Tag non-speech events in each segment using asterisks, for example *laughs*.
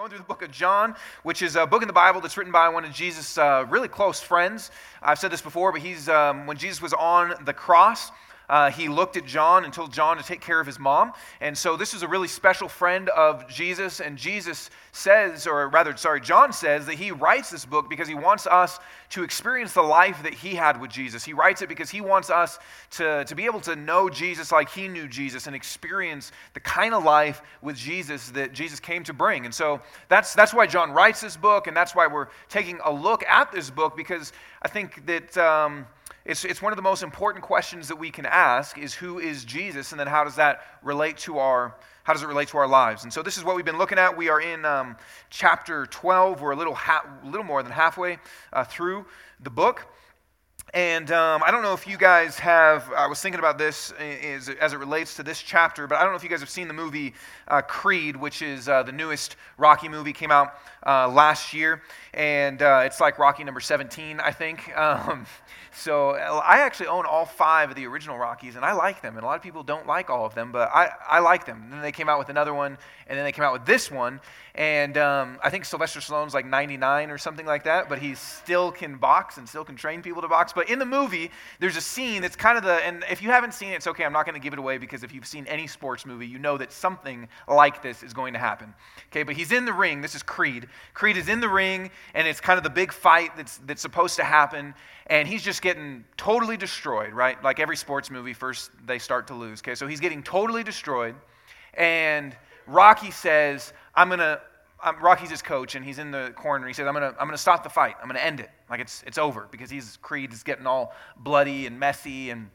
going through the book of John, which is a book in the Bible that's written by one of Jesus' uh, really close friends. I've said this before, but he's um, when Jesus was on the cross uh, he looked at John and told John to take care of his mom. And so this is a really special friend of Jesus. And Jesus says, or rather, sorry, John says that he writes this book because he wants us to experience the life that he had with Jesus. He writes it because he wants us to, to be able to know Jesus like he knew Jesus and experience the kind of life with Jesus that Jesus came to bring. And so that's, that's why John writes this book, and that's why we're taking a look at this book because I think that. Um, it's, it's one of the most important questions that we can ask is who is Jesus, and then how does that relate to our how does it relate to our lives? And so this is what we've been looking at. We are in um, chapter 12. We're a little ha- little more than halfway uh, through the book. And um, I don't know if you guys have, I was thinking about this as, as, it relates to this chapter, but I don't know if you guys have seen the movie uh, Creed, which is uh, the newest Rocky movie, came out uh, last year. And uh, it's like Rocky number 17, I think. *laughs* Um, so I actually own all five of the original Rockies, and I like them. And a lot of people don't like all of them, but I, I like them. And then they came out with another one, and then they came out with this one. And um, I think Sylvester Stallone's like 99 or something like that, but he still can box and still can train people to box. But in the movie, there's a scene that's kind of the, and if you haven't seen it, it's okay. I'm not going to give it away because if you've seen any sports movie, you know that something like this is going to happen. Okay, but he's in the ring. This is Creed. Creed is in the ring, and it's kind of the big fight that's, that's supposed to happen and he's just getting totally destroyed, right? Like every sports movie, first they start to lose. Okay, so he's getting totally destroyed, and Rocky says, "I'm gonna." Rocky's his coach, and he's in the corner. He says, "I'm gonna, I'm gonna stop the fight. I'm gonna end it. Like it's, it's over because he's Creed is getting all bloody and messy, and,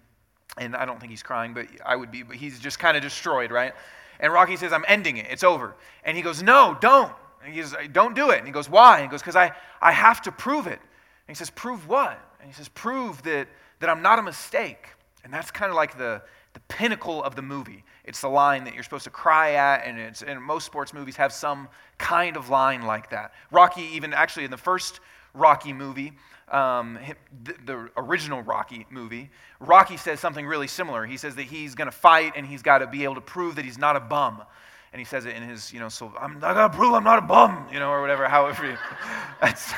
and I don't think he's crying, but I would be. But he's just kind of destroyed, right? And Rocky says, "I'm ending it. It's over." And he goes, "No, don't." And he goes, "Don't do it." And he goes, "Why?" And he goes, "Because I, I have to prove it." And he says, "Prove what?" And he says, Prove that, that I'm not a mistake. And that's kind of like the, the pinnacle of the movie. It's the line that you're supposed to cry at, and, it's, and most sports movies have some kind of line like that. Rocky, even actually in the first Rocky movie, um, the, the, original Rocky movie, Rocky says something really similar. He says that he's going to fight and he's got to be able to prove that he's not a bum. And he says it in his, you know, so I'm, I got to prove I'm not a bum, you know, or whatever, however. *laughs* that's,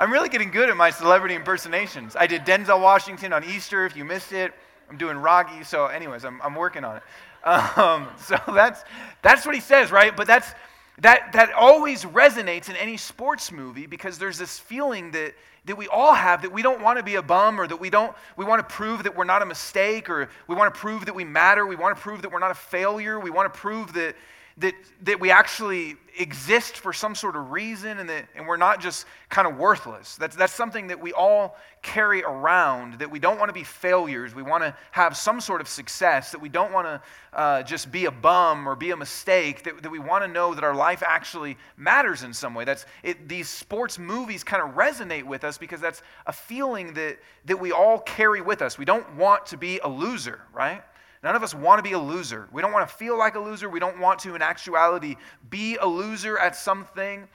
I'm really getting good at my celebrity impersonations. I did Denzel Washington on Easter, if you missed it. I'm doing Rocky. So, anyways, I'm, I'm working on it. *laughs* Um, so that's, that's what he says, right? But that's, that, that always resonates in any sports movie because there's this feeling that, that we all have that we don't want to be a bum or that we don't we want to prove that we're not a mistake or we want to prove that we matter we want to prove that we're not a failure we want to prove that that, that we actually exist for some sort of reason and, that, and we're not just kind of worthless. That's, that's something that we all carry around, that we don't want to be failures. We want to have some sort of success, that we don't want to uh, just be a bum or be a mistake, that, that we want to know that our life actually matters in some way. That's, it, these sports movies kind of resonate with us because that's a feeling that, that we all carry with us. We don't want to be a loser, right? None of us want to be a loser. We don't want to feel like a loser. We don't want to, in actuality, be a loser at something.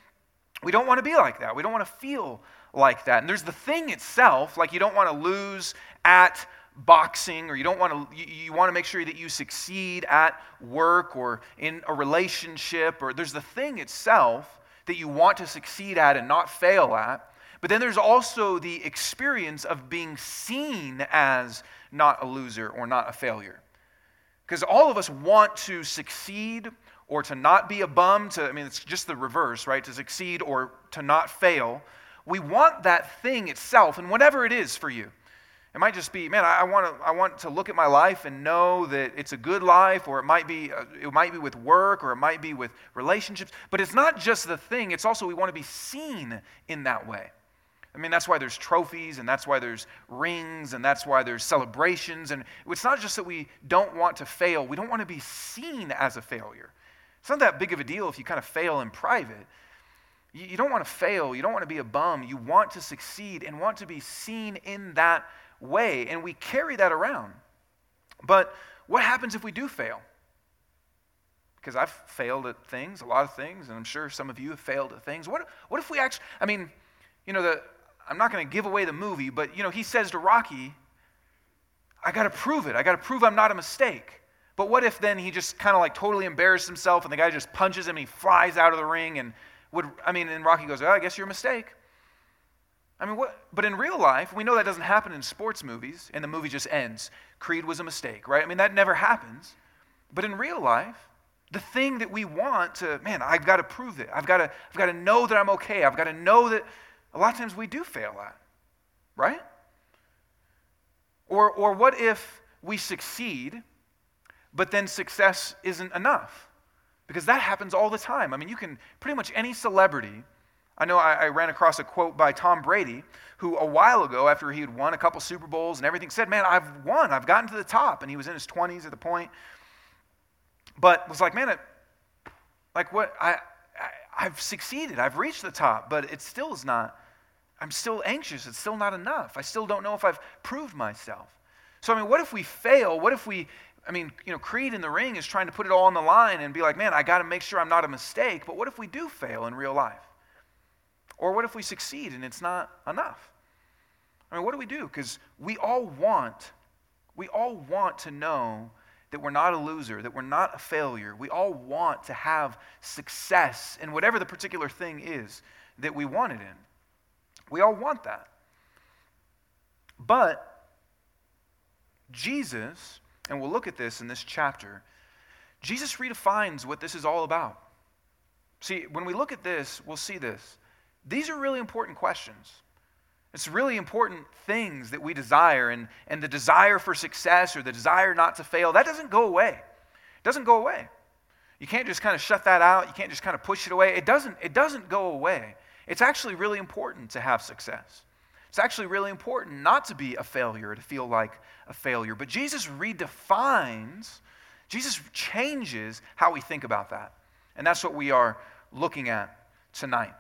We don't want to be like that. We don't want to feel like that. And there's the thing itself, like you don't want to lose at boxing or you don't want to you, want to make sure that you succeed at work or in a relationship or there's the thing itself that you want to succeed at and not fail at but then there's also the experience of being seen as not a loser or not a failure because all of us want to succeed or to not be a bum, to, I mean, it's just the reverse, right? To succeed or to not fail. We want that thing itself, and whatever it is for you. It might just be, man, I, want to, I want to look at my life and know that it's a good life, or it might be, uh, it might be with work, or it might be with relationships. But it's not just the thing; it's also we want to be seen in that way. I mean, that's why there's trophies and that's why there's rings and that's why there's celebrations. And it's not just that we don't want to fail, we don't want to be seen as a failure. It's not that big of a deal if you kind of fail in private. You, don't want to fail, you don't want to be a bum. You want to succeed and want to be seen in that way. And we carry that around. But what happens if we do fail? Because I've failed at things, a lot of things, and I'm sure some of you have failed at things. What, what if we actually, I mean, you know, the, I'm not going to give away the movie, but you know, he says to Rocky, I got to prove it. I got to prove I'm not a mistake. But what if then he just kind of like totally embarrassed himself and the guy just punches him and he flies out of the ring and would, I mean, and Rocky goes, oh, I guess you're a mistake. I mean, what, but in real life, we know that doesn't happen in sports movies and the movie just ends. Creed was a mistake, right? I mean, that never happens. But in real life, the thing that we want to, man, I've got to prove it. I've got to, I've got to know that I'm okay. I've got to know that a lot of times we do fail at, right? Or, or what if we succeed, but then success isn't enough? Because that happens all the time. I mean, you can, pretty much any celebrity. I know I, I ran across a quote by Tom Brady, who a while ago, after he had won a couple Super Bowls and everything, said, Man, I've won. I've gotten to the top. And he was in his 20s at the point. But was like, Man, it, like what? I, I, I've succeeded. I've reached the top, but it still is not I'm still anxious. It's still not enough. I still don't know if I've proved myself. So, I mean, what if we fail? What if we, I mean, you know, Creed in the ring is trying to put it all on the line and be like, man, I got to make sure I'm not a mistake. But what if we do fail in real life? Or what if we succeed and it's not enough? I mean, what do we do? Because we all want, we all want to know that we're not a loser, that we're not a failure. We all want to have success in whatever the particular thing is that we want it in. We all want that. But Jesus, and we'll look at this in this chapter, Jesus redefines what this is all about. See, when we look at this, we'll see this. These are really important questions. It's really important things that we desire, and, and the desire for success or the desire not to fail, that doesn't go away. It doesn't go away. You can't just kind of shut that out. You can't just kind of push it away. It doesn't, it doesn't go away. It's actually really important to have success. It's actually really important not to be a failure, to feel like a failure. But Jesus redefines, Jesus changes how we think about that. And that's what we are looking at tonight.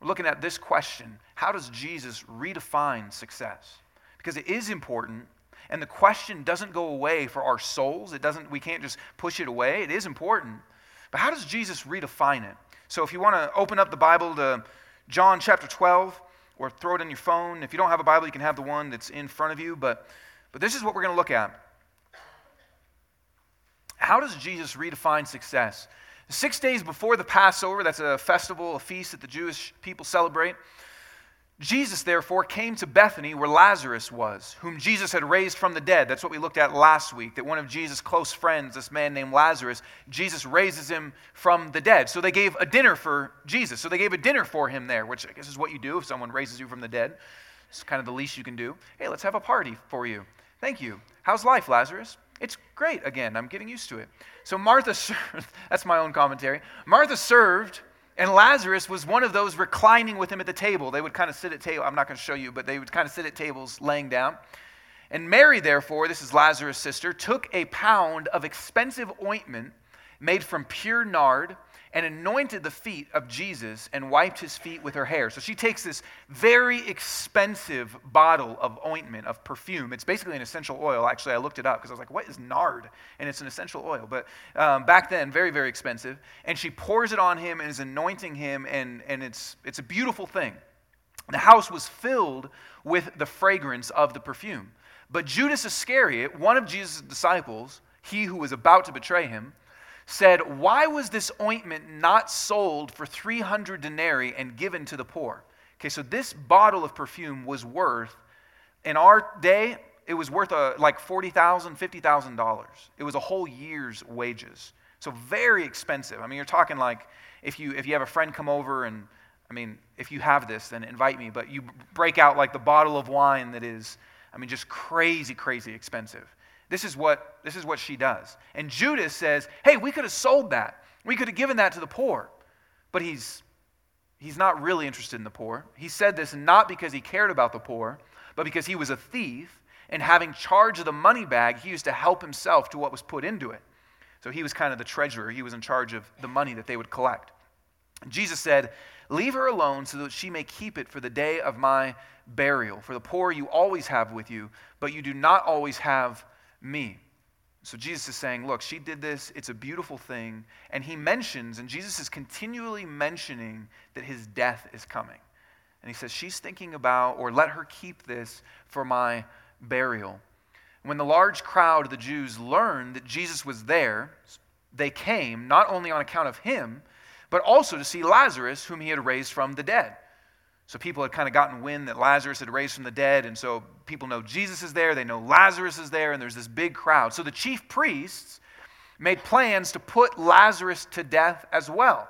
We're looking at this question How does Jesus redefine success? Because it is important, and the question doesn't go away for our souls. It doesn't, we can't just push it away. It is important. But how does Jesus redefine it? So if you want to open up the Bible to John chapter 12, or throw it on your phone. If you don't have a Bible, you can have the one that's in front of you. But, but this is what we're going to look at. How does Jesus redefine success? Six days before the Passover, that's a festival, a feast that the Jewish people celebrate. Jesus, therefore, came to Bethany where Lazarus was, whom Jesus had raised from the dead. That's what we looked at last week, that one of Jesus' close friends, this man named Lazarus, Jesus raises him from the dead. So they gave a dinner for Jesus. So they gave a dinner for him there, which I guess is what you do if someone raises you from the dead. It's kind of the least you can do. Hey, let's have a party for you. Thank you. How's life, Lazarus? It's great again. I'm getting used to it. So Martha *laughs* served, that's my own commentary. Martha served and Lazarus was one of those reclining with him at the table. They would kind of sit at table. I'm not going to show you, but they would kind of sit at tables laying down. And Mary, therefore, this is Lazarus' sister, took a pound of expensive ointment made from pure nard and anointed the feet of Jesus and wiped his feet with her hair. So she takes this very expensive bottle of ointment, of perfume. It's basically an essential oil. Actually, I looked it up because I was like, what is nard? And it's an essential oil. But um, back then, very, very expensive. And she pours it on him and is anointing him, and, and it's, it's a beautiful thing. The house was filled with the fragrance of the perfume. But Judas Iscariot, one of Jesus' disciples, he who was about to betray him, said, Why was this ointment not sold for 300 denarii and given to the poor? Okay, so this bottle of perfume was worth, in our day, it was worth a, like $40,000, $50,000. It was a whole year's wages. So very expensive. I mean, you're talking like if you, if you have a friend come over and, I mean, if you have this, then invite me, but you break out like the bottle of wine that is, I mean, just crazy, crazy expensive. This is what, this is what she does. And Judas says, hey, we could have sold that. We could have given that to the poor. But he's, he's not really interested in the poor. He said this not because he cared about the poor, but because he was a thief. And having charge of the money bag, he used to help himself to what was put into it. So he was kind of the treasurer. He was in charge of the money that they would collect. Jesus said, Leave her alone so that she may keep it for the day of my burial. For the poor you always have with you, but you do not always have me. So Jesus is saying, Look, she did this. It's a beautiful thing. And he mentions, and Jesus is continually mentioning that his death is coming. And he says, She's thinking about, or let her keep this for my burial. When the large crowd of the Jews learned that Jesus was there, they came not only on account of him, but also to see Lazarus, whom he had raised from the dead. So people had kind of gotten wind that Lazarus had raised from the dead, and so people know Jesus is there, they know Lazarus is there, and there's this big crowd. So the chief priests made plans to put Lazarus to death as well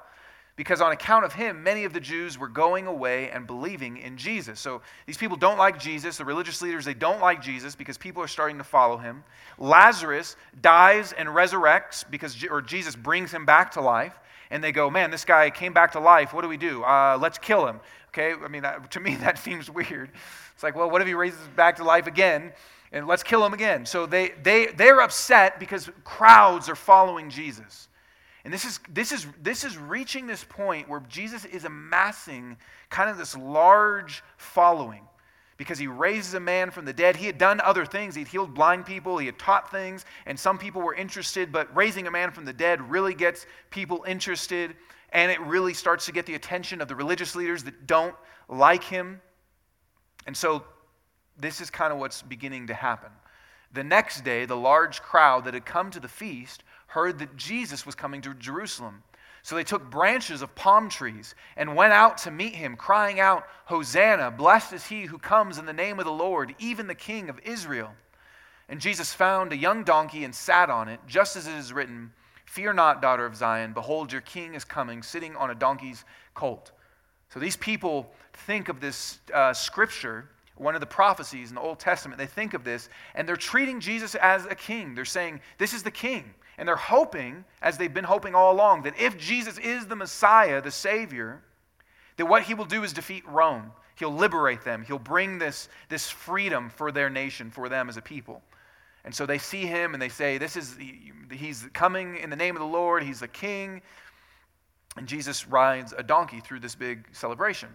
because on account of him, many of the Jews were going away and believing in Jesus. So these people don't like Jesus. The religious leaders, they don't like Jesus because people are starting to follow him. Lazarus dies and resurrects because, or Jesus brings him back to life. And they go, man, this guy came back to life. What do we do? Uh, let's kill him. Okay? I mean, that, *laughs* to me, that seems weird. It's like, well, what if he raises back to life again? And let's kill him again. So they, they, they're upset because crowds are following Jesus. And this is, this, is, this is reaching this point where Jesus is amassing kind of this large following because he raises a man from the dead. He had done other things. He'd healed blind people, he had taught things, and some people were interested, but raising a man from the dead really gets people interested, and it really starts to get the attention of the religious leaders that don't like him. And so this is kind of what's beginning to happen. The next day, the large crowd that had come to the feast heard that Jesus was coming to Jerusalem. So they took branches of palm trees and went out to meet him, crying out, Hosanna, blessed is he who comes in the name of the Lord, even the King of Israel. And Jesus found a young donkey and sat on it, just as it is written, Fear not, daughter of Zion, behold, your king is coming, sitting on a donkey's colt. So these people think of this uh, scripture, one of the prophecies in the Old Testament, they think of this, and they're treating Jesus as a king. They're saying, This is the king. And they're hoping, as they've been hoping all along, that if Jesus is the Messiah, the Savior, that what he will do is defeat Rome. He'll liberate them. He'll bring this, this freedom for their nation, for them as a people. And so they see him and they say, This is he's coming in the name of the Lord, he's the king. And Jesus rides a donkey through this big celebration.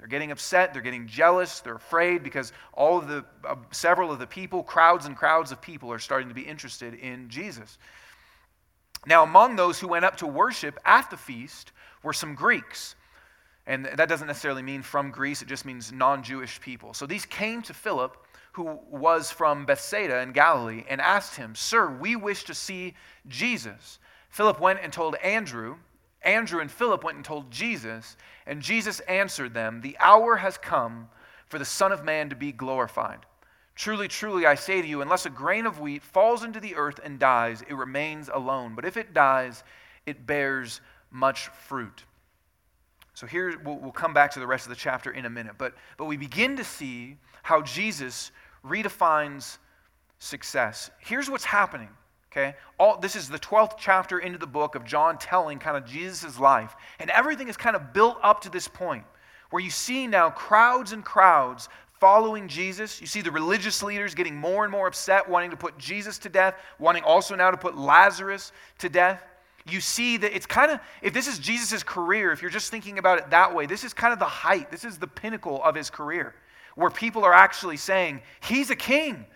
They're getting upset, they're getting jealous, they're afraid because all of the uh, several of the people, crowds and crowds of people are starting to be interested in Jesus. Now, among those who went up to worship at the feast were some Greeks. And that doesn't necessarily mean from Greece, it just means non Jewish people. So these came to Philip, who was from Bethsaida in Galilee, and asked him, Sir, we wish to see Jesus. Philip went and told Andrew, Andrew and Philip went and told Jesus, and Jesus answered them, The hour has come for the Son of Man to be glorified. Truly, truly, I say to you, unless a grain of wheat falls into the earth and dies, it remains alone. But if it dies, it bears much fruit. So here, we'll, we'll come back to the rest of the chapter in a minute. But, but we begin to see how Jesus redefines success. Here's what's happening Okay? All, this is the 12th chapter into the book of John telling kind of Jesus' life. And everything is kind of built up to this point where you see now crowds and crowds following Jesus. You see the religious leaders getting more and more upset, wanting to put Jesus to death, wanting also now to put Lazarus to death. You see that it's kind of, if this is Jesus' career, if you're just thinking about it that way, this is kind of the height, this is the pinnacle of his career, where people are actually saying, He's a king.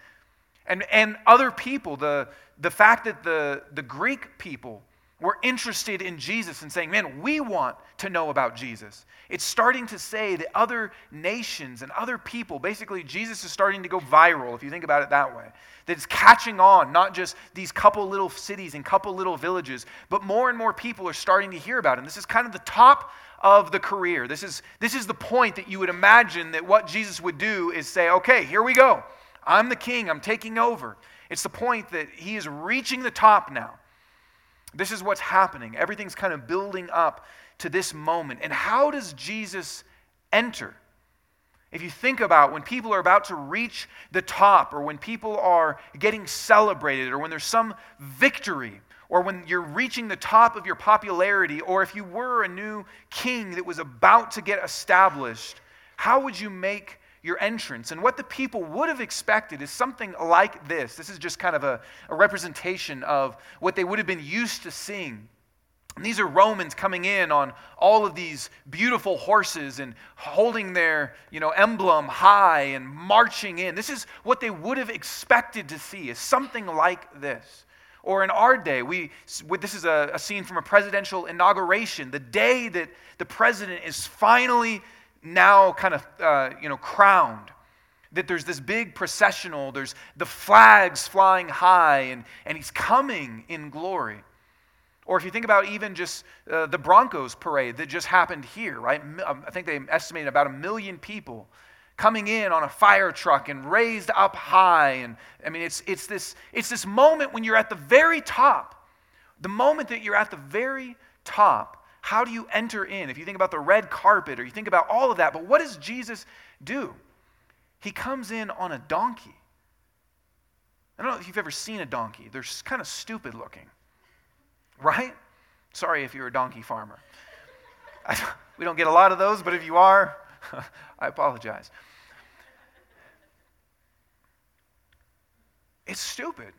And, and other people, the, the fact that the, the Greek people were interested in Jesus and saying, man, we want to know about Jesus. It's starting to say that other nations and other people, basically, Jesus is starting to go viral, if you think about it that way. That it's catching on, not just these couple little cities and couple little villages, but more and more people are starting to hear about him. This is kind of the top of the career. This is, this is the point that you would imagine that what Jesus would do is say, okay, here we go. I'm the king, I'm taking over. It's the point that he is reaching the top now. This is what's happening. Everything's kind of building up to this moment. And how does Jesus enter? If you think about when people are about to reach the top, or when people are getting celebrated, or when there's some victory, or when you're reaching the top of your popularity, or if you were a new king that was about to get established, how would you make your entrance. And what the people would have expected is something like this. This is just kind of a, a representation of what they would have been used to seeing. And these are Romans coming in on all of these beautiful horses and holding their, you know, emblem high and marching in. This is what they would have expected to see, is something like this. Or in our day, we, this is a, a scene from a presidential inauguration, the day that the president is finally now kind of, uh, you know, crowned that there's this big processional, there's the flags flying high, and, and he's coming in glory. Or if you think about even just uh, the Broncos parade that just happened here, right? Um, I think they estimated about a million people coming in on a fire truck and raised up high. And I mean, it's, it's, this, it's this moment when you're at the very top. The moment that you're at the very top, how do you enter in? If you think about the red carpet or you think about all of that, but what does Jesus do? He comes in on a donkey. I don't know if you've ever seen a donkey, they're kind of stupid looking. Right? Sorry if you're a donkey farmer. *laughs* I, we don't get a lot of those, but if you are, *laughs* I apologize. It's stupid.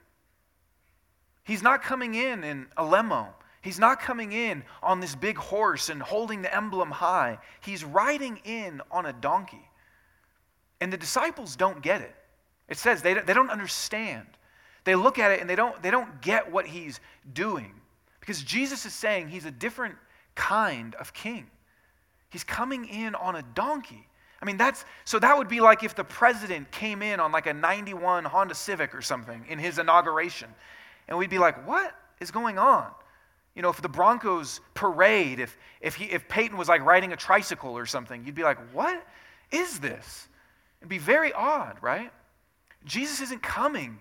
He's not coming in in a limo. He's not coming in on this big horse and holding the emblem high. He's riding in on a donkey. And the disciples don't get it. It says they, they don't understand. They look at it and they don't, they don't get what he's doing. Because Jesus is saying he's a different kind of king. He's coming in on a donkey. I mean, that's so that would be like if the president came in on like a 91 Honda Civic or something in his inauguration. And we'd be like, what is going on? You know, if the Broncos parade, if, if, he, if Peyton was like riding a tricycle or something, you'd be like, what is this? It'd be very odd, right? Jesus isn't coming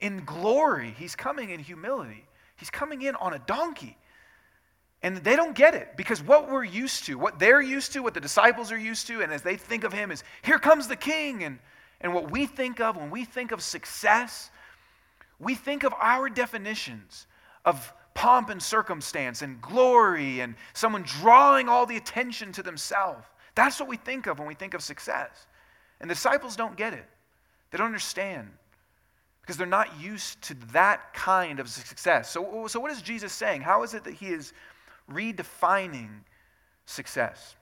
in glory, he's coming in humility. He's coming in on a donkey. And they don't get it because what we're used to, what they're used to, what the disciples are used to, and as they think of him is, here comes the king. And, and what we think of when we think of success, we think of our definitions of pomp and circumstance and glory and someone drawing all the attention to themselves. That's what we think of when we think of success. And the disciples don't get it, they don't understand because they're not used to that kind of success. So, so what is Jesus saying? How is it that he is redefining success?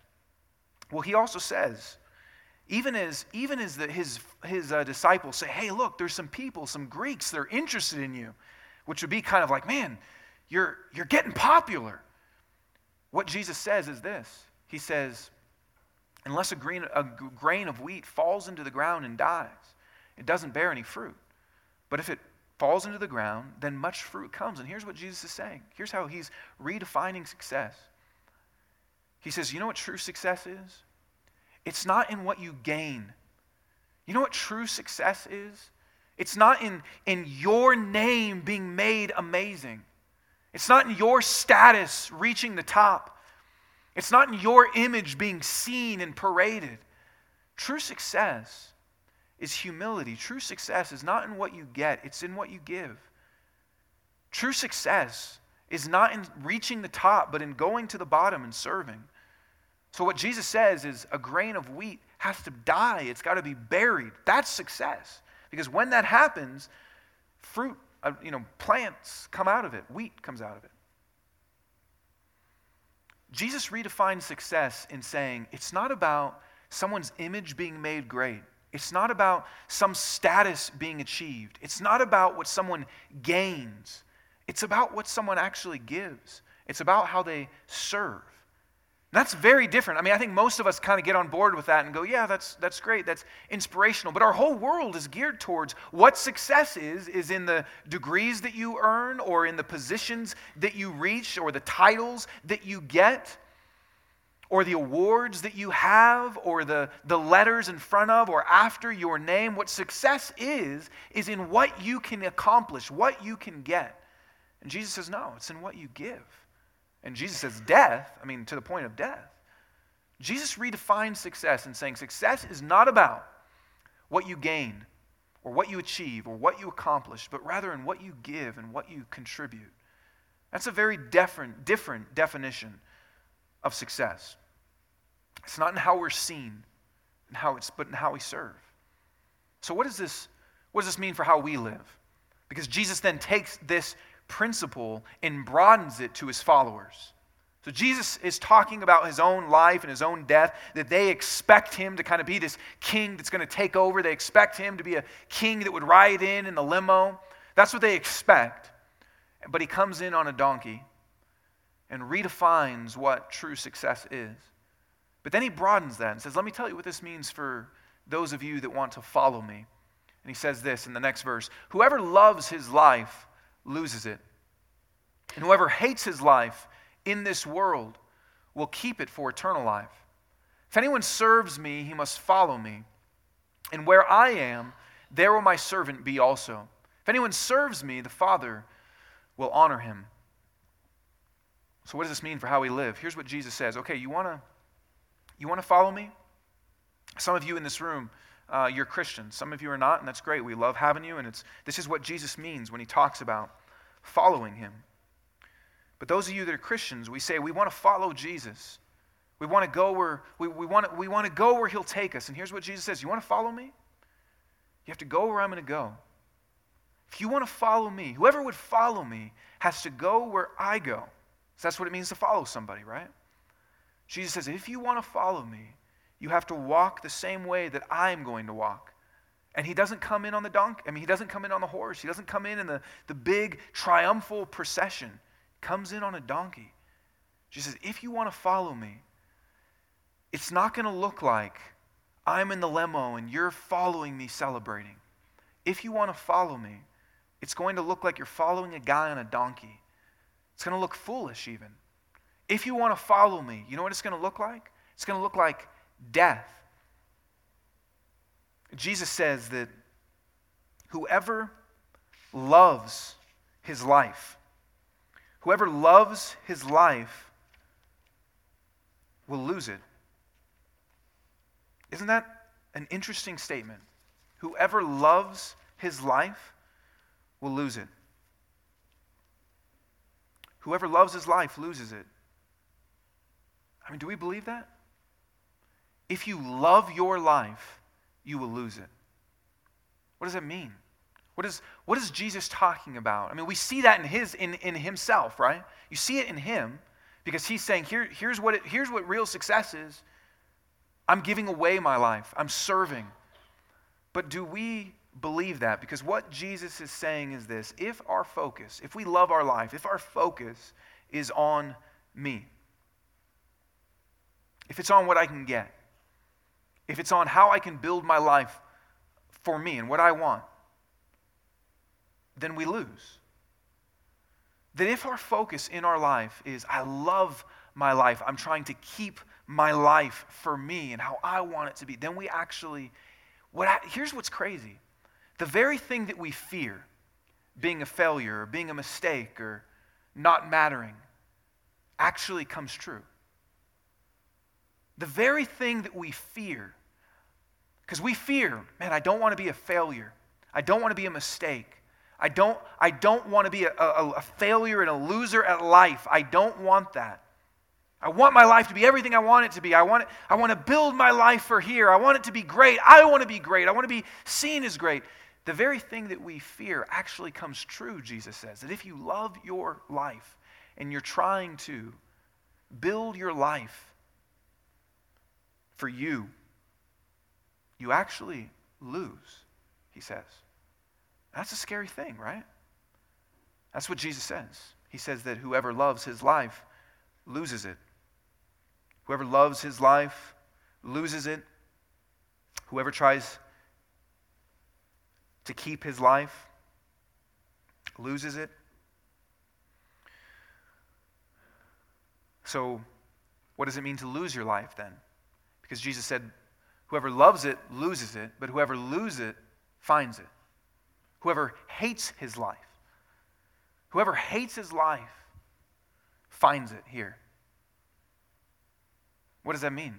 Well, he also says, even as, even as the, his, his uh, disciples say, hey, look, there's some people, some Greeks, they're interested in you, which would be kind of like, man, you're, you're getting popular. What Jesus says is this He says, unless a grain, a grain of wheat falls into the ground and dies, it doesn't bear any fruit. But if it falls into the ground, then much fruit comes. And here's what Jesus is saying. Here's how he's redefining success. He says, You know what true success is? It's not in what you gain. You know what true success is? It's not in, in your name being made amazing. It's not in your status reaching the top. It's not in your image being seen and paraded. True success is humility. True success is not in what you get, it's in what you give. True success is not in reaching the top, but in going to the bottom and serving. So, what Jesus says is a grain of wheat has to die, it's got to be buried. That's success. Because when that happens, fruit, uh, you know, plants come out of it, wheat comes out of it. Jesus redefines success in saying it's not about someone's image being made great. It's not about some status being achieved. It's not about what someone gains. It's about what someone actually gives. It's about how they serve. That's very different. I mean, I think most of us kind of get on board with that and go, yeah, that's, that's great. That's inspirational. But our whole world is geared towards what success is, is in the degrees that you earn or in the positions that you reach or the titles that you get or the awards that you have or the, the letters in front of or after your name. What success is, is in what you can accomplish, what you can get. And Jesus says, no, it's in what you give. And Jesus says, death, I mean, to the point of death. Jesus redefines success in saying success is not about what you gain or what you achieve or what you accomplish, but rather in what you give and what you contribute. That's a very different, different definition of success. It's not in how we're seen, and how it's, but in how we serve. So, what does, this, what does this mean for how we live? Because Jesus then takes this principle and broadens it to his followers. So Jesus is talking about his own life and his own death, that they expect him to kind of be this king that's going to take over. They expect him to be a king that would ride in in the limo. That's what they expect. But he comes in on a donkey and redefines what true success is. But then he broadens that and says, Let me tell you what this means for those of you that want to follow me. And he says this in the next verse Whoever loves his life loses it, and whoever hates his life in this world will keep it for eternal life. If anyone serves me, he must follow me. And where I am, there will my servant be also. If anyone serves me, the Father will honor him. So, what does this mean for how we live? Here's what Jesus says Okay, you want to you wanna follow me? Some of you in this room, uh, you're Christians. Some of you are not, and that's great. We love having you, and it's, this is what Jesus means when he talks about following him. But those of you that are Christians, we say we want to follow Jesus. We want to go where we, we, want to, we want to go where he'll take us. And here's what Jesus says: You want to follow me? You have to go where I'm going to go. If you want to follow me, whoever would follow me has to go where I go. So that's what it means to follow somebody, right? Jesus says, if you want to follow me, you have to walk the same way that I'm going to walk. And he doesn't come in on the donkey. I mean, he doesn't come in on the horse. He doesn't come in in the, the big triumphal procession comes in on a donkey. She says, If you want to follow me, it's not going to look like I'm in the limo and you're following me celebrating. If you want to follow me, it's going to look like you're following a guy on a donkey. It's going to look foolish, even. If you want to follow me, you know what it's going to look like? It's going to look like death. Jesus says that whoever loves his life Whoever loves his life will lose it. Isn't that an interesting statement? Whoever loves his life will lose it. Whoever loves his life loses it. I mean, do we believe that? If you love your life, you will lose it. What does that mean? What is, what is Jesus talking about? I mean, we see that in, his, in, in himself, right? You see it in him because he's saying, Here, here's, what it, here's what real success is. I'm giving away my life, I'm serving. But do we believe that? Because what Jesus is saying is this if our focus, if we love our life, if our focus is on me, if it's on what I can get, if it's on how I can build my life for me and what I want, then we lose. That if our focus in our life is, I love my life, I'm trying to keep my life for me and how I want it to be, then we actually, what I, here's what's crazy. The very thing that we fear, being a failure or being a mistake or not mattering, actually comes true. The very thing that we fear, because we fear, man, I don't want to be a failure. I don't want to be a mistake. I don't, I don't want to be a, a, a failure and a loser at life. I don't want that. I want my life to be everything I want it to be. I want, it, I want to build my life for here. I want it to be great. I want to be great. I want to be seen as great. The very thing that we fear actually comes true, Jesus says. That if you love your life and you're trying to build your life for you, you actually lose, he says. That's a scary thing, right? That's what Jesus says. He says that whoever loves his life loses it. Whoever loves his life loses it. Whoever tries to keep his life loses it. So, what does it mean to lose your life then? Because Jesus said, whoever loves it loses it, but whoever loses it finds it. Whoever hates his life, whoever hates his life finds it here. What does that mean?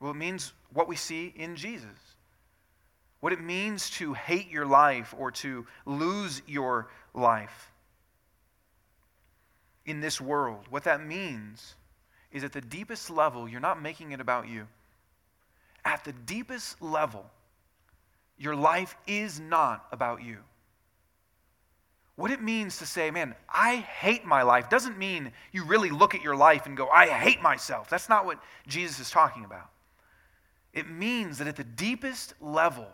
Well, it means what we see in Jesus. What it means to hate your life or to lose your life in this world. What that means is at the deepest level, you're not making it about you. at the deepest level, your life is not about you. What it means to say, man, I hate my life doesn't mean you really look at your life and go, I hate myself. That's not what Jesus is talking about. It means that at the deepest level,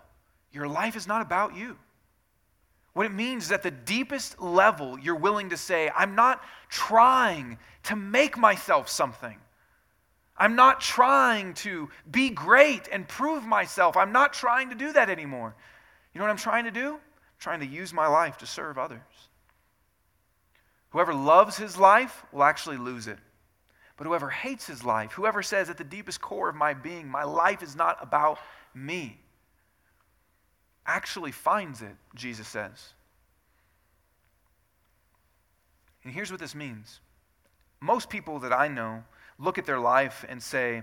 your life is not about you. What it means is at the deepest level, you're willing to say, I'm not trying to make myself something. I'm not trying to be great and prove myself. I'm not trying to do that anymore. You know what I'm trying to do? I'm trying to use my life to serve others. Whoever loves his life will actually lose it. But whoever hates his life, whoever says at the deepest core of my being, my life is not about me, actually finds it, Jesus says. And here's what this means most people that I know look at their life and say,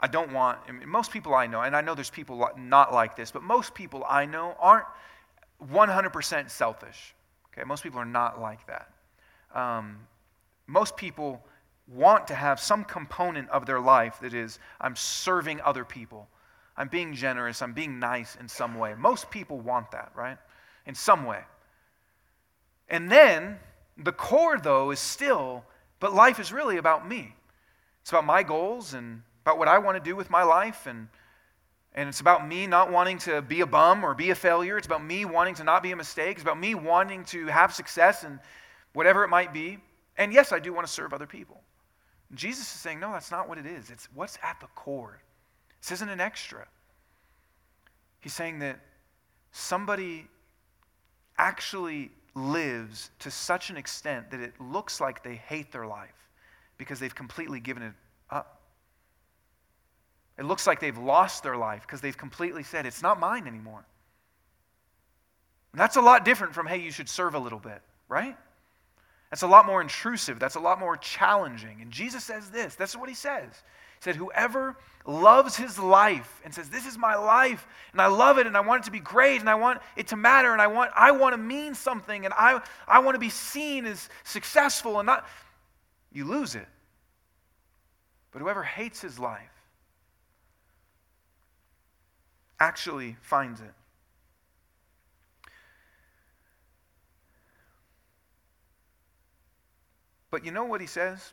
I don't want, I mean, most people I know, and I know there's people not like this, but most people I know aren't 100% selfish. Okay, most people are not like that. Um, most people want to have some component of their life that is, I'm serving other people. I'm being generous. I'm being nice in some way. Most people want that, right? In some way. And then the core, though, is still, but life is really about me. It's about my goals and about what I want to do with my life. And, and it's about me not wanting to be a bum or be a failure. It's about me wanting to not be a mistake. It's about me wanting to have success and whatever it might be. And yes, I do want to serve other people. Jesus is saying, no, that's not what it is. It's what's at the core. This isn't an extra. He's saying that somebody actually lives to such an extent that it looks like they hate their life because they've completely given it up. It looks like they've lost their life because they've completely said, it's not mine anymore. And that's a lot different from, hey, you should serve a little bit, right? That's a lot more intrusive. That's a lot more challenging. And Jesus says this. That's what he says. Said, Whoever loves his life and says, This is my life, and I love it, and I want it to be great, and I want it to matter, and I want, I want to mean something, and I, I want to be seen as successful, and not, you lose it. But whoever hates his life actually finds it. But you know what he says?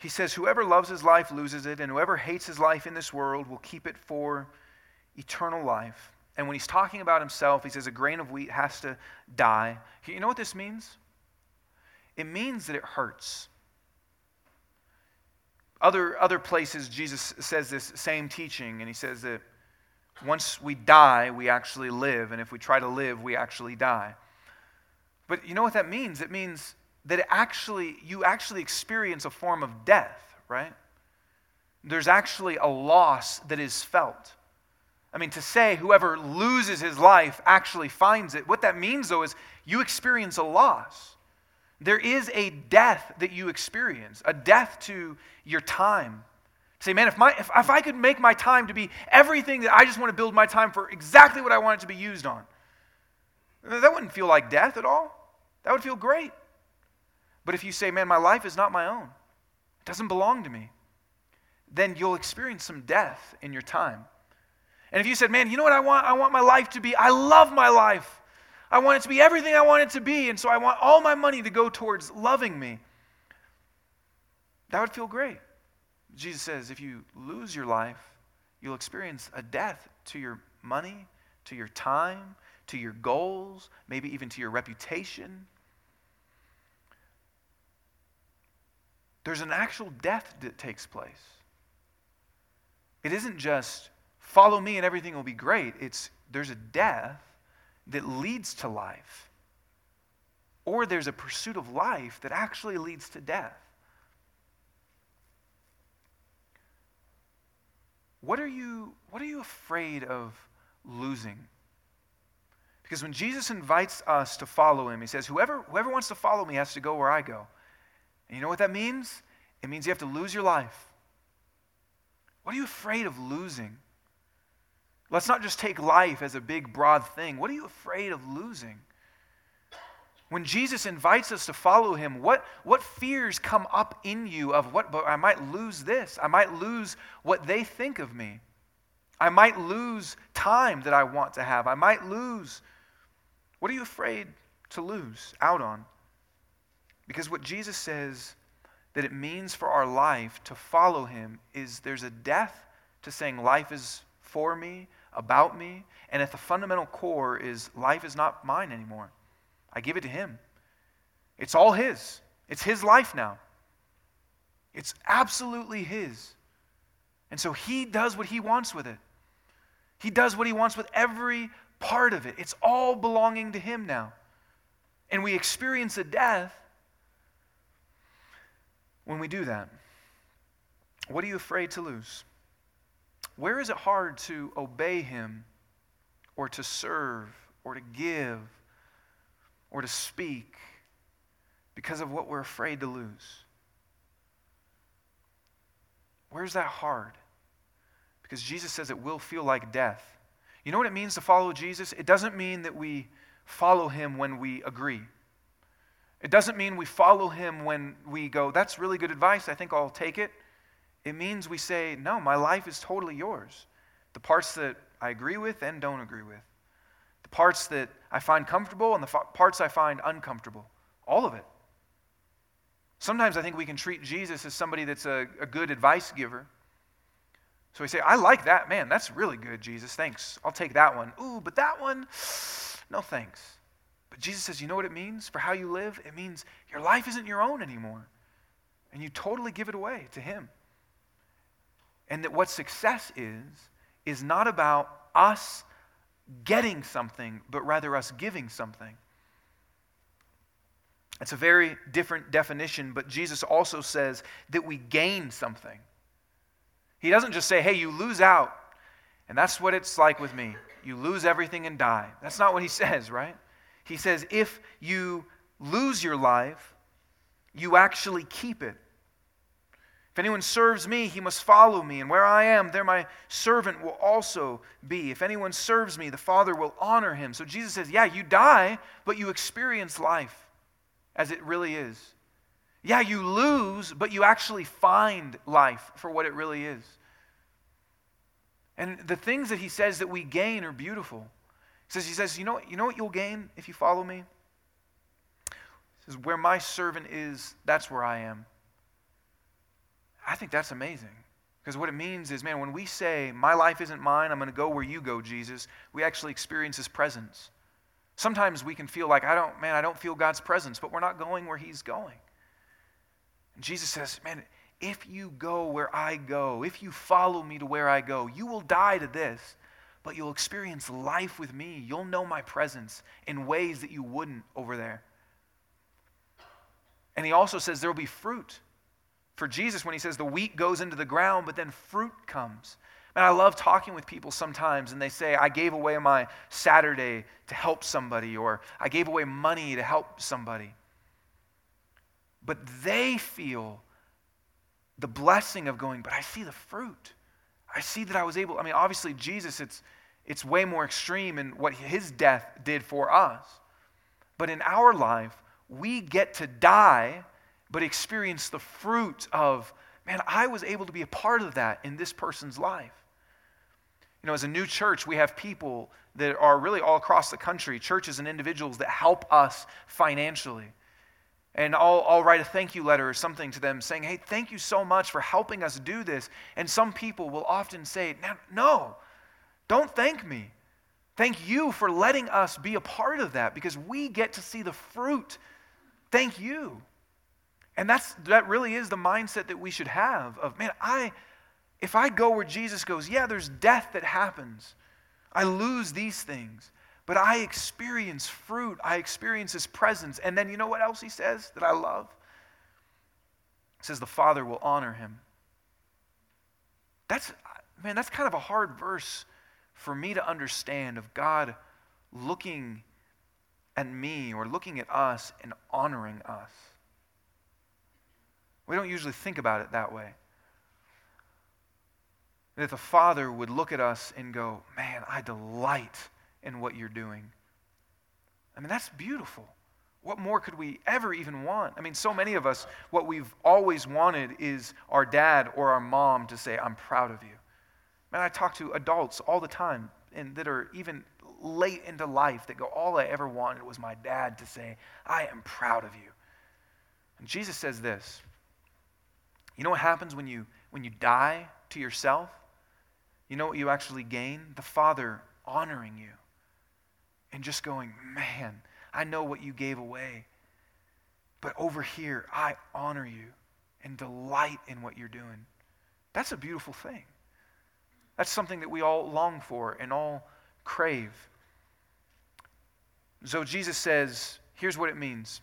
He says, Whoever loves his life loses it, and whoever hates his life in this world will keep it for eternal life. And when he's talking about himself, he says, A grain of wheat has to die. You know what this means? It means that it hurts. Other, other places, Jesus says this same teaching, and he says that once we die, we actually live, and if we try to live, we actually die. But you know what that means? It means that actually you actually experience a form of death, right? There's actually a loss that is felt. I mean, to say whoever loses his life actually finds it, what that means though is you experience a loss. There is a death that you experience, a death to your time. Say, man, if, my, if, if I could make my time to be everything that I just want to build my time for exactly what I want it to be used on, that wouldn't feel like death at all. That would feel great. But if you say, man, my life is not my own, it doesn't belong to me, then you'll experience some death in your time. And if you said, man, you know what I want? I want my life to be, I love my life. I want it to be everything I want it to be. And so I want all my money to go towards loving me. That would feel great. Jesus says, if you lose your life, you'll experience a death to your money, to your time, to your goals, maybe even to your reputation. There's an actual death that takes place. It isn't just follow me and everything will be great. It's there's a death that leads to life. Or there's a pursuit of life that actually leads to death. What are you, what are you afraid of losing? Because when Jesus invites us to follow him, he says, Whoever, whoever wants to follow me has to go where I go. And you know what that means? It means you have to lose your life. What are you afraid of losing? Let's not just take life as a big, broad thing. What are you afraid of losing? When Jesus invites us to follow him, what, what fears come up in you of what, but I might lose this. I might lose what they think of me. I might lose time that I want to have. I might lose. What are you afraid to lose out on? Because what Jesus says that it means for our life to follow him is there's a death to saying life is for me, about me, and at the fundamental core is life is not mine anymore. I give it to him. It's all his. It's his life now. It's absolutely his. And so he does what he wants with it. He does what he wants with every part of it. It's all belonging to him now. And we experience a death when we do that. What are you afraid to lose? Where is it hard to obey him or to serve or to give or to speak because of what we're afraid to lose? Where's that hard? because Jesus says it will feel like death. You know what it means to follow Jesus? It doesn't mean that we follow him when we agree. It doesn't mean we follow him when we go, that's really good advice, I think I'll take it. It means we say, no, my life is totally yours. The parts that I agree with and don't agree with, the parts that I find comfortable and the parts I find uncomfortable, all of it. Sometimes I think we can treat Jesus as somebody that's a, a good advice giver. So we say, I like that. Man, that's really good, Jesus. Thanks. I'll take that one. Ooh, but that one, no thanks. But Jesus says, you know what it means for how you live? It means your life isn't your own anymore. And you totally give it away to Him. And that what success is, is not about us getting something, but rather us giving something. It's a very different definition, but Jesus also says that we gain something. He doesn't just say, hey, you lose out. And that's what it's like with me. You lose everything and die. That's not what he *laughs* says, right? He says, if you lose your life, you actually keep it. If anyone serves me, he must follow me, and where I am, there my servant will also be. If anyone serves me, the Father will honor him. So Jesus says, Yeah, you die, but you experience life as it really is. Yeah, you lose, but you actually find life for what it really is. And the things that he says that we gain are beautiful. Says, he says, you know, you know what you'll gain if you follow me? He says, where my servant is, that's where I am. I think that's amazing. Because what it means is, man, when we say, my life isn't mine, I'm going to go where you go, Jesus, we actually experience his presence. Sometimes we can feel like, I don't, man, I don't feel God's presence, but we're not going where he's going. And Jesus says, Man, if you go where I go, if you follow me to where I go, you will die to this, but you'll experience life with me. You'll know my presence in ways that you wouldn't over there. And he also says there will be fruit. For Jesus, when he says the wheat goes into the ground, but then fruit comes. And I love talking with people sometimes, and they say, I gave away my Saturday to help somebody, or I gave away money to help somebody but they feel the blessing of going, but I see the fruit. I see that I was able, I mean, obviously, Jesus, it's, it's way more extreme in what his death did for us. But in our life, we get to die, but experience the fruit of, man, I was able to be a part of that in this person's life. You know, as a new church, we have people that are really all across the country, churches and individuals that help us financially. And I'll, I'll write a thank you letter or something to them saying, hey, thank you so much for helping us do this. And some people will often say, no, don't thank me. Thank you for letting us be a part of that because we get to see the fruit. Thank you. And that's, that really is the mindset that we should have of, man, I, if I go where Jesus goes, yeah, there's death that happens. I lose these things. But I experience fruit. I experience his presence. And then you know what else he says that I love? He says the Father will honor him. That's, man, that's kind of a hard verse for me to understand of God looking at me or looking at us and honoring us. We don't usually think about it that way. That the Father would look at us and go, Man, I delight in what you're doing. I mean, that's beautiful. What more could we ever even want? I mean, so many of us, what we've always wanted is our dad or our mom to say, I'm proud of you. Man, I talk to adults all the time and that are even late into life that go, All I ever wanted was my dad to say, I am proud of you. And Jesus says this You know what happens when you, when you die to yourself? You know what you actually gain? The Father honoring you and just going, Man, I know what you gave away. But over here, I honor you and delight in what you're doing. That's a beautiful thing. That's something that we all long for and all crave. So Jesus says, here's what it means.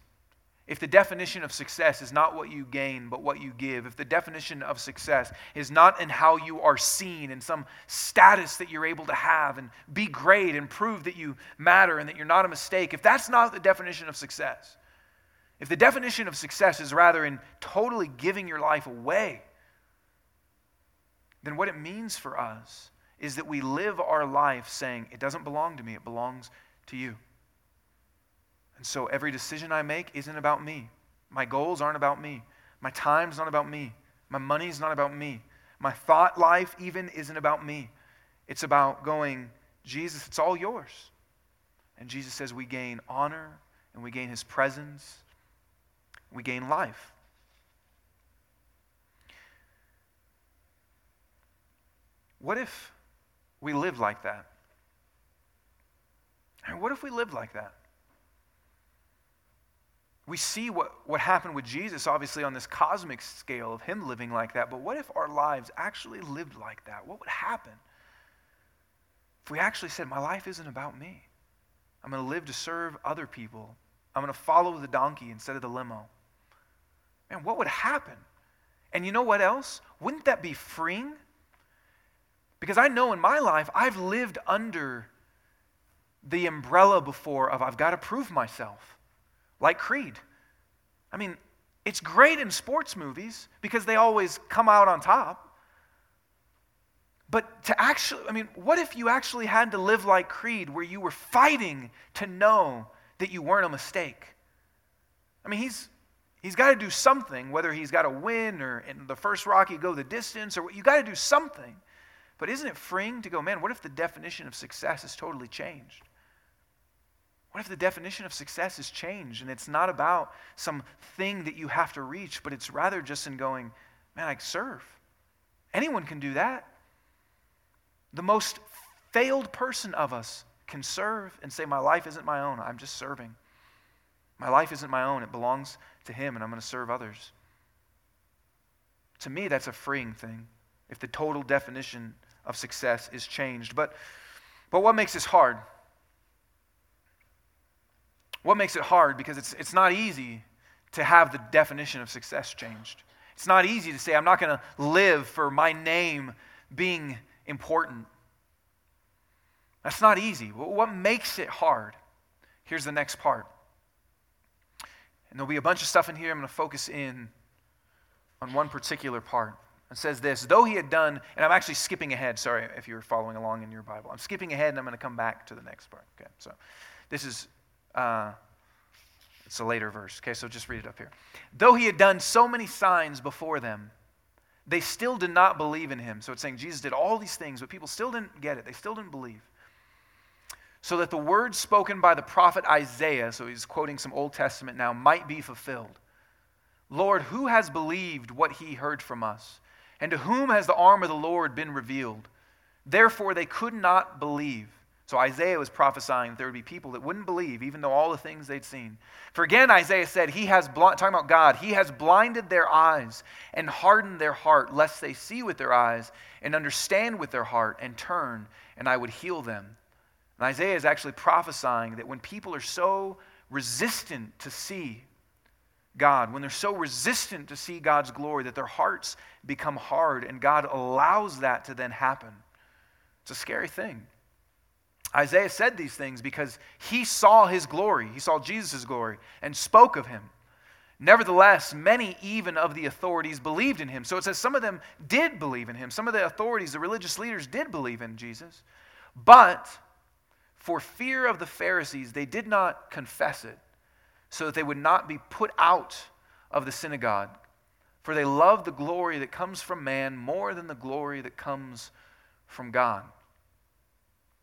If the definition of success is not what you gain, but what you give, if the definition of success is not in how you are seen in some status that you're able to have and be great and prove that you matter and that you're not a mistake, if that's not the definition of success, if the definition of success is rather in totally giving your life away, then what it means for us is that we live our life saying, It doesn't belong to me, it belongs to you. And so every decision I make isn't about me. My goals aren't about me. My time's not about me. My money's not about me. My thought life even isn't about me. It's about going, Jesus, it's all yours. And Jesus says we gain honor and we gain his presence. We gain life. What if we live like that? What if we lived like that? We see what, what happened with Jesus, obviously, on this cosmic scale of him living like that. But what if our lives actually lived like that? What would happen if we actually said, My life isn't about me? I'm going to live to serve other people. I'm going to follow the donkey instead of the limo. Man, what would happen? And you know what else? Wouldn't that be freeing? Because I know in my life, I've lived under the umbrella before of I've got to prove myself like Creed. I mean, it's great in sports movies because they always come out on top. But to actually, I mean, what if you actually had to live like Creed where you were fighting to know that you weren't a mistake? I mean, he's, he's got to do something, whether he's got to win or in the first Rocky go the distance or you got to do something. But isn't it freeing to go, man, what if the definition of success is totally changed? What if the definition of success is changed and it's not about some thing that you have to reach, but it's rather just in going, man, I serve. Anyone can do that. The most failed person of us can serve and say, My life isn't my own. I'm just serving. My life isn't my own. It belongs to Him, and I'm going to serve others. To me, that's a freeing thing if the total definition of success is changed. But, but what makes this hard? What makes it hard? Because it's, it's not easy to have the definition of success changed. It's not easy to say, I'm not going to live for my name being important. That's not easy. What makes it hard? Here's the next part. And there'll be a bunch of stuff in here. I'm going to focus in on one particular part. It says this Though he had done, and I'm actually skipping ahead. Sorry if you're following along in your Bible. I'm skipping ahead and I'm going to come back to the next part. Okay, so this is uh, it's a later verse. Okay, so just read it up here. Though he had done so many signs before them, they still did not believe in him. So it's saying Jesus did all these things, but people still didn't get it. They still didn't believe. So that the words spoken by the prophet Isaiah, so he's quoting some Old Testament now, might be fulfilled. Lord, who has believed what he heard from us? And to whom has the arm of the Lord been revealed? Therefore, they could not believe. So Isaiah was prophesying that there would be people that wouldn't believe, even though all the things they'd seen. For again, Isaiah said, He has, bl- talking about God, He has blinded their eyes and hardened their heart, lest they see with their eyes and understand with their heart and turn, and I would heal them. And Isaiah is actually prophesying that when people are so resistant to see God, when they're so resistant to see God's glory, that their hearts become hard, and God allows that to then happen. It's a scary thing. Isaiah said these things because he saw his glory. He saw Jesus' glory and spoke of him. Nevertheless, many even of the authorities believed in him. So it says some of them did believe in him. Some of the authorities, the religious leaders, did believe in Jesus. But for fear of the Pharisees, they did not confess it so that they would not be put out of the synagogue. For they love the glory that comes from man more than the glory that comes from God.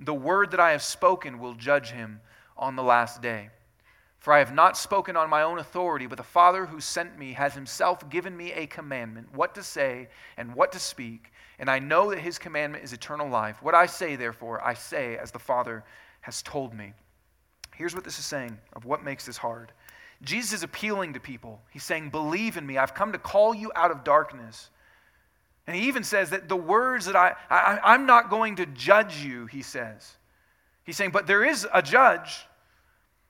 The word that I have spoken will judge him on the last day. For I have not spoken on my own authority, but the Father who sent me has himself given me a commandment, what to say and what to speak. And I know that his commandment is eternal life. What I say, therefore, I say as the Father has told me. Here's what this is saying of what makes this hard. Jesus is appealing to people. He's saying, Believe in me. I've come to call you out of darkness. And he even says that the words that I, I I'm not going to judge you, he says. He's saying, But there is a judge.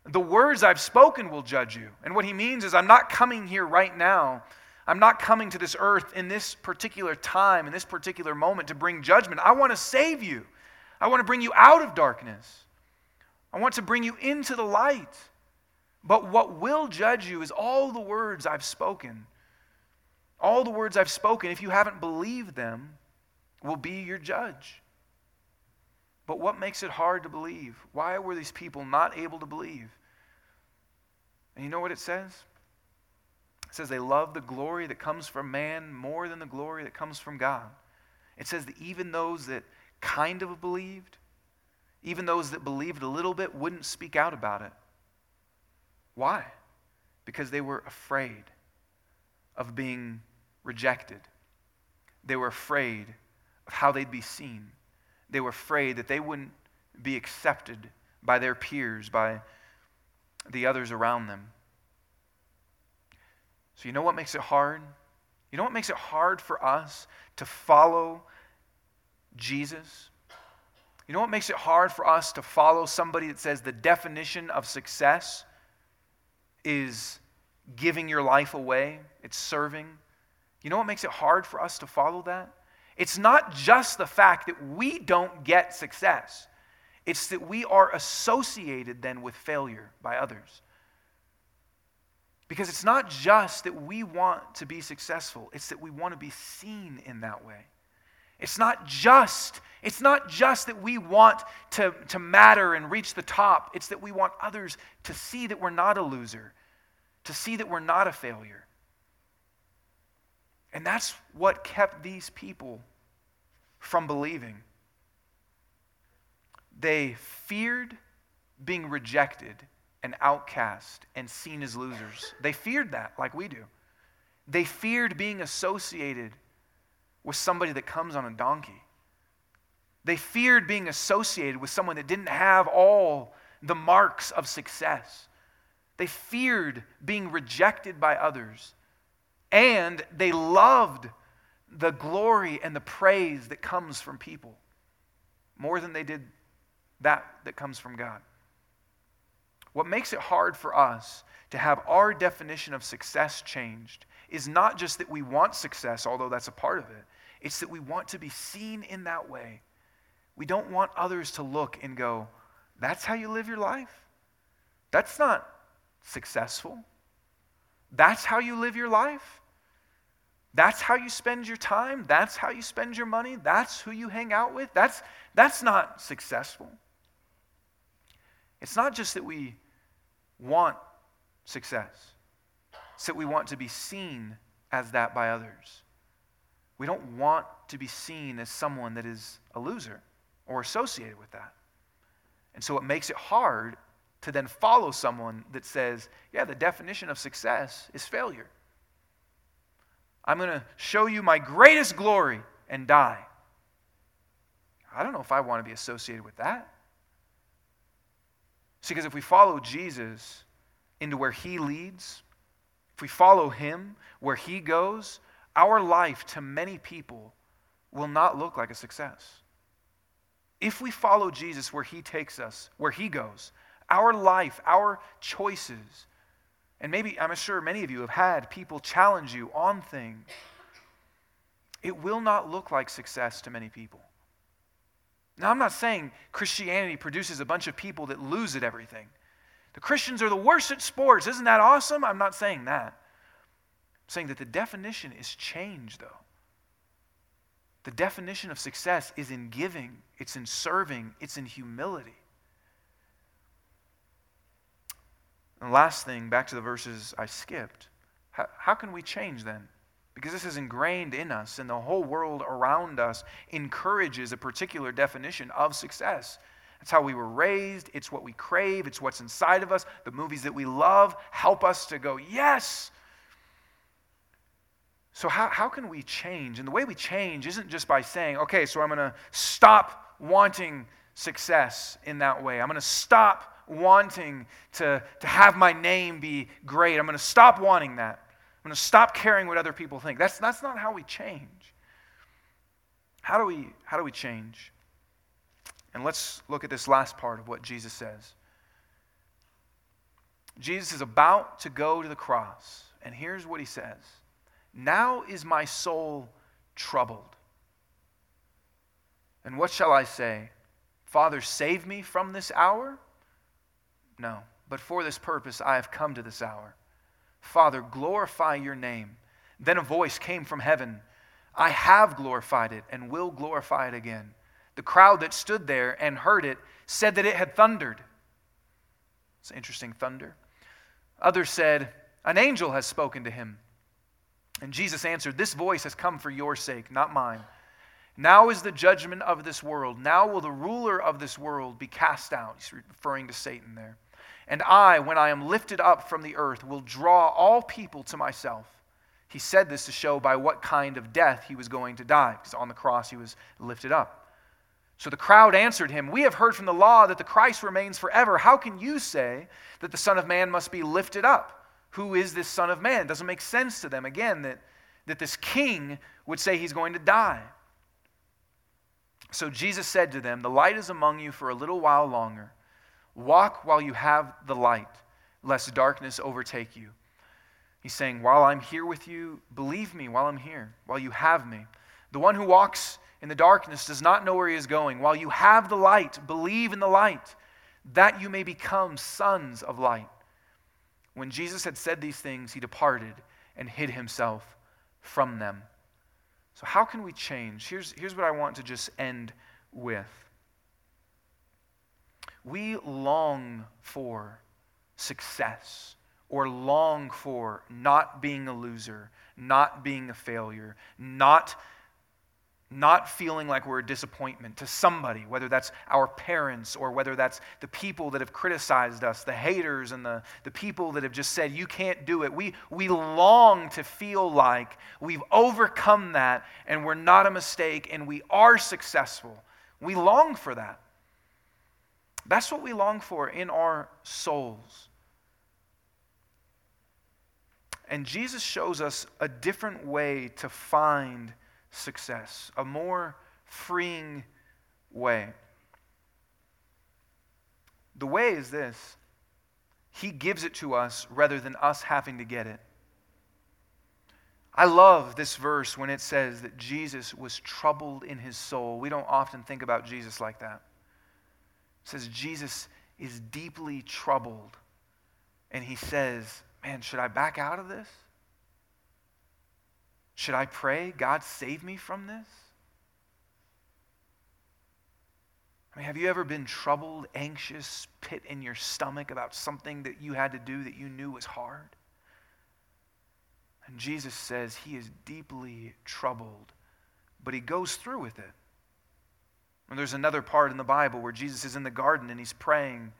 The words I've spoken will judge you. And what he means is, I'm not coming here right now. I'm not coming to this earth in this particular time, in this particular moment to bring judgment. I want to save you. I want to bring you out of darkness. I want to bring you into the light. But what will judge you is all the words I've spoken. All the words I've spoken, if you haven't believed them, will be your judge. But what makes it hard to believe? Why were these people not able to believe? And you know what it says? It says they love the glory that comes from man more than the glory that comes from God. It says that even those that kind of believed, even those that believed a little bit, wouldn't speak out about it. Why? Because they were afraid of being rejected. They were afraid of how they'd be seen. They were afraid that they wouldn't be accepted by their peers, by the others around them. So, you know what makes it hard? You know what makes it hard for us to follow Jesus? You know what makes it hard for us to follow somebody that says the definition of success is giving your life away, it's serving. You know what makes it hard for us to follow that? It's not just the fact that we don't get success, it's that we are associated then with failure by others. Because it's not just that we want to be successful, it's that we want to be seen in that way. It's not just, it's not just that we want to, to matter and reach the top. It's that we want others to see that we're not a loser, to see that we're not a failure. And that's what kept these people from believing. They feared being rejected and outcast and seen as losers. They feared that, like we do. They feared being associated with somebody that comes on a donkey. They feared being associated with someone that didn't have all the marks of success. They feared being rejected by others. And they loved the glory and the praise that comes from people more than they did that that comes from God. What makes it hard for us to have our definition of success changed is not just that we want success, although that's a part of it, it's that we want to be seen in that way. We don't want others to look and go, that's how you live your life? That's not successful. That's how you live your life? That's how you spend your time? That's how you spend your money? That's who you hang out with? That's, that's not successful. It's not just that we want success, it's that we want to be seen as that by others. We don't want to be seen as someone that is a loser or associated with that. And so it makes it hard to then follow someone that says, yeah, the definition of success is failure. I'm going to show you my greatest glory and die. I don't know if I want to be associated with that. See, because if we follow Jesus into where he leads, if we follow him where he goes, our life to many people will not look like a success. If we follow Jesus where he takes us, where he goes, our life, our choices, And maybe, I'm sure many of you have had people challenge you on things. It will not look like success to many people. Now, I'm not saying Christianity produces a bunch of people that lose at everything. The Christians are the worst at sports. Isn't that awesome? I'm not saying that. I'm saying that the definition is changed, though. The definition of success is in giving, it's in serving, it's in humility. And last thing, back to the verses I skipped. How, how can we change then? Because this is ingrained in us, and the whole world around us encourages a particular definition of success. It's how we were raised, it's what we crave, it's what's inside of us. The movies that we love help us to go, yes. So, how, how can we change? And the way we change isn't just by saying, okay, so I'm going to stop wanting success in that way. I'm going to stop wanting to, to have my name be great. I'm going to stop wanting that. I'm going to stop caring what other people think. That's, that's not how we change. How do we, how do we change? And let's look at this last part of what Jesus says. Jesus is about to go to the cross, and here's what he says Now is my soul troubled. And what shall I say? Father, save me from this hour? No, but for this purpose I have come to this hour. Father, glorify your name. Then a voice came from heaven I have glorified it and will glorify it again. The crowd that stood there and heard it said that it had thundered. It's interesting, thunder. Others said, An angel has spoken to him. And Jesus answered, This voice has come for your sake, not mine. Now is the judgment of this world. Now will the ruler of this world be cast out. He's referring to Satan there. And I, when I am lifted up from the earth, will draw all people to myself. He said this to show by what kind of death he was going to die, because on the cross he was lifted up. So the crowd answered him, We have heard from the law that the Christ remains forever. How can you say that the Son of Man must be lifted up? Who is this Son of Man? It doesn't make sense to them, again, that, that this king would say he's going to die. So Jesus said to them, The light is among you for a little while longer. Walk while you have the light, lest darkness overtake you. He's saying, While I'm here with you, believe me while I'm here, while you have me. The one who walks in the darkness does not know where he is going. While you have the light, believe in the light, that you may become sons of light. When Jesus had said these things, he departed and hid himself from them. So, how can we change? Here's, here's what I want to just end with. We long for success or long for not being a loser, not being a failure, not, not feeling like we're a disappointment to somebody, whether that's our parents or whether that's the people that have criticized us, the haters and the, the people that have just said, you can't do it. We, we long to feel like we've overcome that and we're not a mistake and we are successful. We long for that. That's what we long for in our souls. And Jesus shows us a different way to find success, a more freeing way. The way is this He gives it to us rather than us having to get it. I love this verse when it says that Jesus was troubled in his soul. We don't often think about Jesus like that says Jesus is deeply troubled. And he says, Man, should I back out of this? Should I pray, God, save me from this? I mean, have you ever been troubled, anxious, pit in your stomach about something that you had to do that you knew was hard? And Jesus says he is deeply troubled, but he goes through with it. And there's another part in the Bible where Jesus is in the garden and he's praying.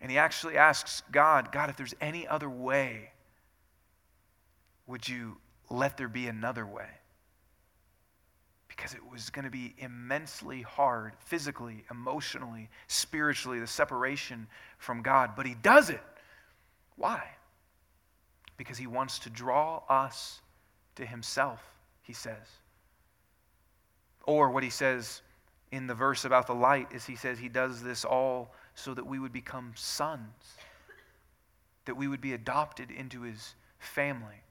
And he actually asks God, God, if there's any other way, would you let there be another way? Because it was going to be immensely hard, physically, emotionally, spiritually, the separation from God. But he does it. Why? Because he wants to draw us to himself, he says. Or what he says in the verse about the light is he says he does this all so that we would become sons. that we would be adopted into his family.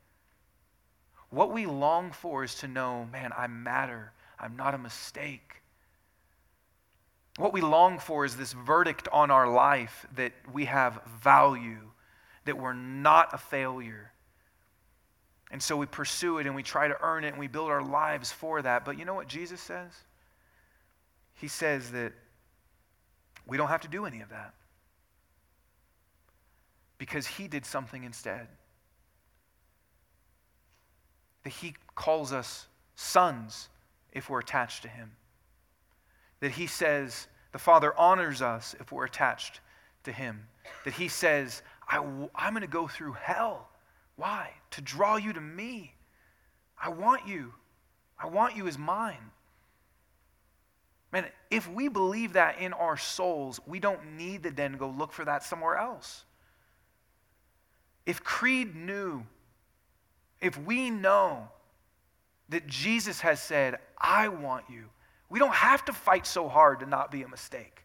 What we long for is to know, man, I matter. I'm not a mistake. What we long for is this verdict on our life that we have value, that we're not a failure. And so we pursue it and we try to earn it and we build our lives for that. But you know what Jesus says? He says that we don't have to do any of that because he did something instead. That he calls us sons if we're attached to him. That he says the Father honors us if we're attached to him. That he says, I, I'm going to go through hell. Why? To draw you to me. I want you. I want you as mine. Man, if we believe that in our souls, we don't need to then go look for that somewhere else. If Creed knew, if we know that Jesus has said, I want you, we don't have to fight so hard to not be a mistake.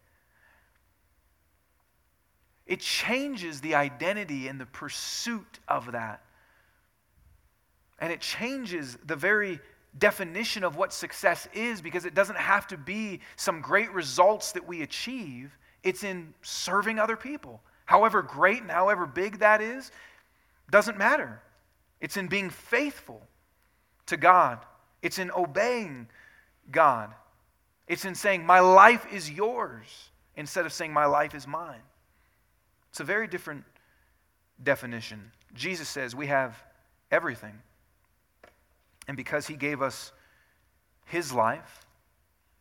It changes the identity and the pursuit of that. And it changes the very definition of what success is because it doesn't have to be some great results that we achieve. It's in serving other people. However great and however big that is, doesn't matter. It's in being faithful to God, it's in obeying God. It's in saying, My life is yours, instead of saying, My life is mine. It's a very different definition. Jesus says we have everything. And because he gave us his life,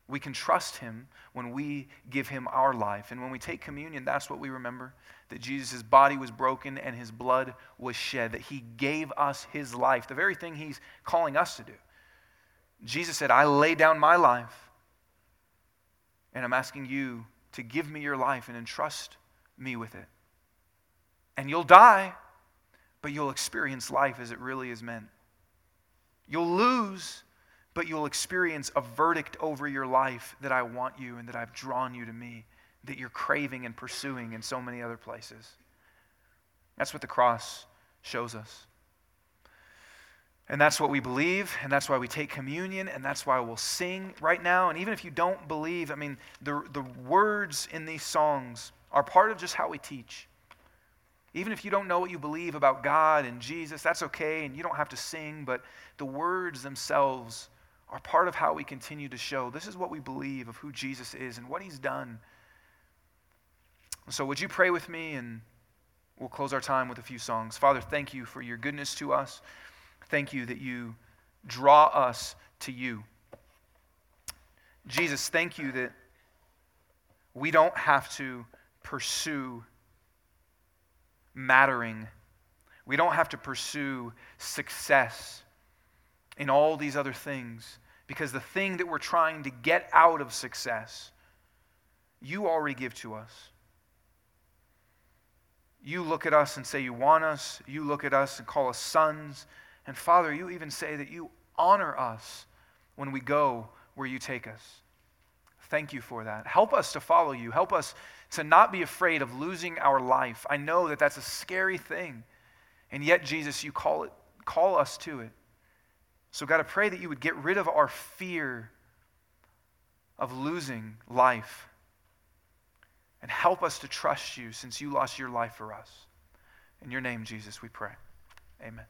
we can trust him when we give him our life. And when we take communion, that's what we remember that Jesus' body was broken and his blood was shed, that he gave us his life, the very thing he's calling us to do. Jesus said, I lay down my life, and I'm asking you to give me your life and entrust me with it. And you'll die, but you'll experience life as it really is meant. You'll lose, but you'll experience a verdict over your life that I want you and that I've drawn you to me, that you're craving and pursuing in so many other places. That's what the cross shows us. And that's what we believe, and that's why we take communion, and that's why we'll sing right now. And even if you don't believe, I mean, the, the words in these songs are part of just how we teach. Even if you don't know what you believe about God and Jesus, that's okay, and you don't have to sing, but the words themselves are part of how we continue to show this is what we believe of who Jesus is and what he's done. So, would you pray with me, and we'll close our time with a few songs. Father, thank you for your goodness to us. Thank you that you draw us to you. Jesus, thank you that we don't have to pursue mattering. We don't have to pursue success in all these other things because the thing that we're trying to get out of success, you already give to us. You look at us and say you want us. You look at us and call us sons. And Father, you even say that you honor us when we go where you take us. Thank you for that. Help us to follow you. Help us to not be afraid of losing our life. I know that that's a scary thing. And yet, Jesus, you call, it, call us to it. So, God, I pray that you would get rid of our fear of losing life and help us to trust you since you lost your life for us. In your name, Jesus, we pray. Amen.